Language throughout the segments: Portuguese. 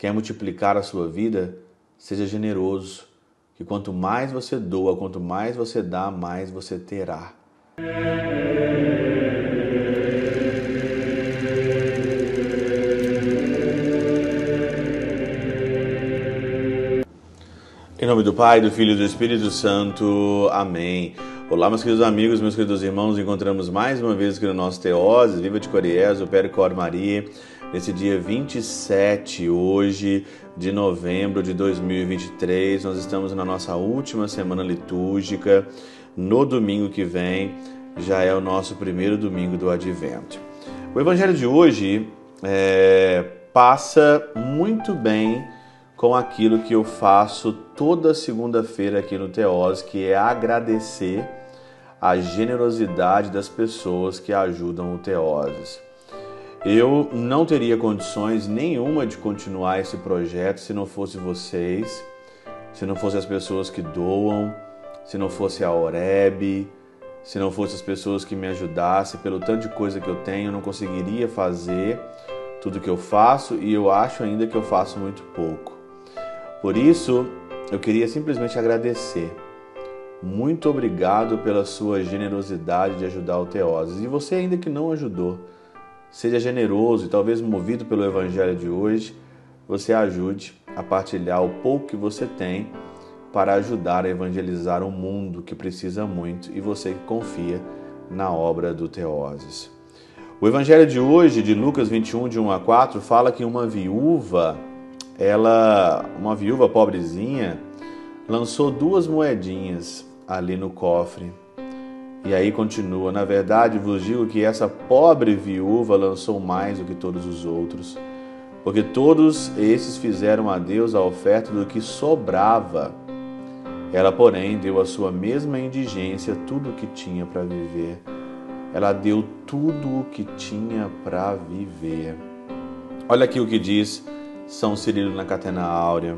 quer multiplicar a sua vida, seja generoso, que quanto mais você doa, quanto mais você dá, mais você terá. Em nome do Pai, do Filho e do Espírito Santo. Amém. Olá, meus queridos amigos, meus queridos irmãos, encontramos mais uma vez aqui no nosso Teoses, Viva de Coriés, o Pericor Maria, nesse dia 27, hoje de novembro de 2023. Nós estamos na nossa última semana litúrgica. No domingo que vem já é o nosso primeiro domingo do Advento. O Evangelho de hoje é, passa muito bem com aquilo que eu faço toda segunda-feira aqui no Teós, que é agradecer a generosidade das pessoas que ajudam o Teoses. Eu não teria condições nenhuma de continuar esse projeto se não fosse vocês, se não fossem as pessoas que doam, se não fosse a Oreb, se não fossem as pessoas que me ajudassem, pelo tanto de coisa que eu tenho, eu não conseguiria fazer tudo que eu faço e eu acho ainda que eu faço muito pouco. Por isso, eu queria simplesmente agradecer. Muito obrigado pela sua generosidade de ajudar o Teoses. E você ainda que não ajudou, seja generoso e talvez movido pelo evangelho de hoje, você ajude a partilhar o pouco que você tem para ajudar a evangelizar um mundo que precisa muito e você que confia na obra do Teoses. O evangelho de hoje, de Lucas 21, de 1 a 4, fala que uma viúva ela, uma viúva pobrezinha, lançou duas moedinhas ali no cofre. E aí continua: Na verdade vos digo que essa pobre viúva lançou mais do que todos os outros, porque todos esses fizeram a Deus a oferta do que sobrava. Ela, porém, deu a sua mesma indigência tudo o que tinha para viver. Ela deu tudo o que tinha para viver. Olha aqui o que diz são Cirilo na Catena Áurea.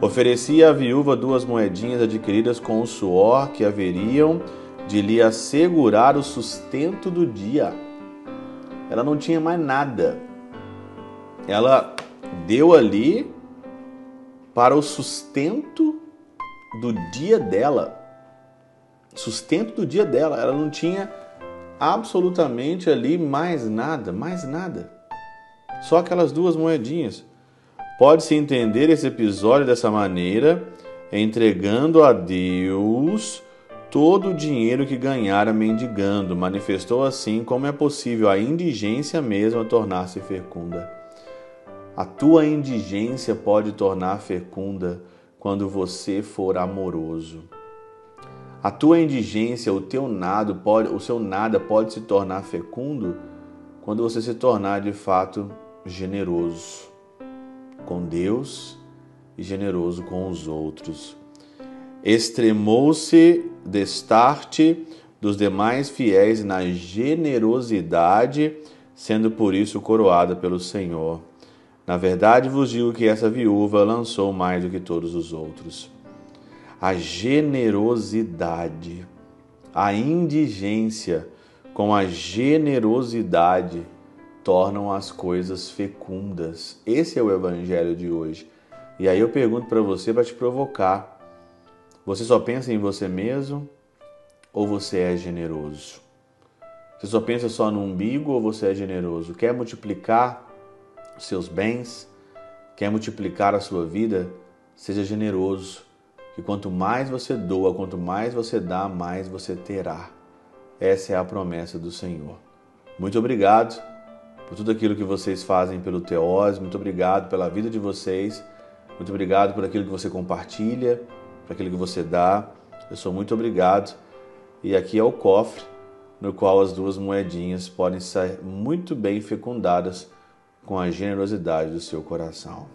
Oferecia à viúva duas moedinhas adquiridas com o suor que haveriam de lhe assegurar o sustento do dia. Ela não tinha mais nada. Ela deu ali para o sustento do dia dela. Sustento do dia dela. Ela não tinha absolutamente ali mais nada, mais nada. Só aquelas duas moedinhas. Pode-se entender esse episódio dessa maneira, entregando a Deus todo o dinheiro que ganhara mendigando. Manifestou assim como é possível a indigência mesma tornar-se fecunda. A tua indigência pode tornar fecunda quando você for amoroso. A tua indigência, o teu nada pode, o seu nada pode se tornar fecundo quando você se tornar de fato generoso com Deus e generoso com os outros. Extremou-se destarte dos demais fiéis na generosidade, sendo por isso coroada pelo Senhor. Na verdade vos digo que essa viúva lançou mais do que todos os outros. A generosidade, a indigência com a generosidade tornam as coisas fecundas. Esse é o evangelho de hoje. E aí eu pergunto para você para te provocar. Você só pensa em você mesmo ou você é generoso? Você só pensa só no umbigo ou você é generoso? Quer multiplicar seus bens? Quer multiplicar a sua vida? Seja generoso. Que quanto mais você doa, quanto mais você dá, mais você terá. Essa é a promessa do Senhor. Muito obrigado por tudo aquilo que vocês fazem pelo Teós. Muito obrigado pela vida de vocês. Muito obrigado por aquilo que você compartilha, por aquilo que você dá. Eu sou muito obrigado. E aqui é o cofre no qual as duas moedinhas podem ser muito bem fecundadas com a generosidade do seu coração.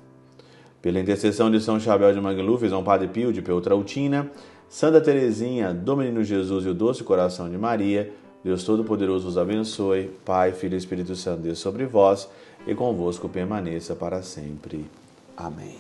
Pela intercessão de São Chabel de Mangluf, São Padre Pio de Peutrautina, Santa Teresinha, do Menino Jesus e o Doce Coração de Maria, Deus Todo-Poderoso vos abençoe, Pai, Filho e Espírito Santo, Deus sobre vós e convosco permaneça para sempre. Amém.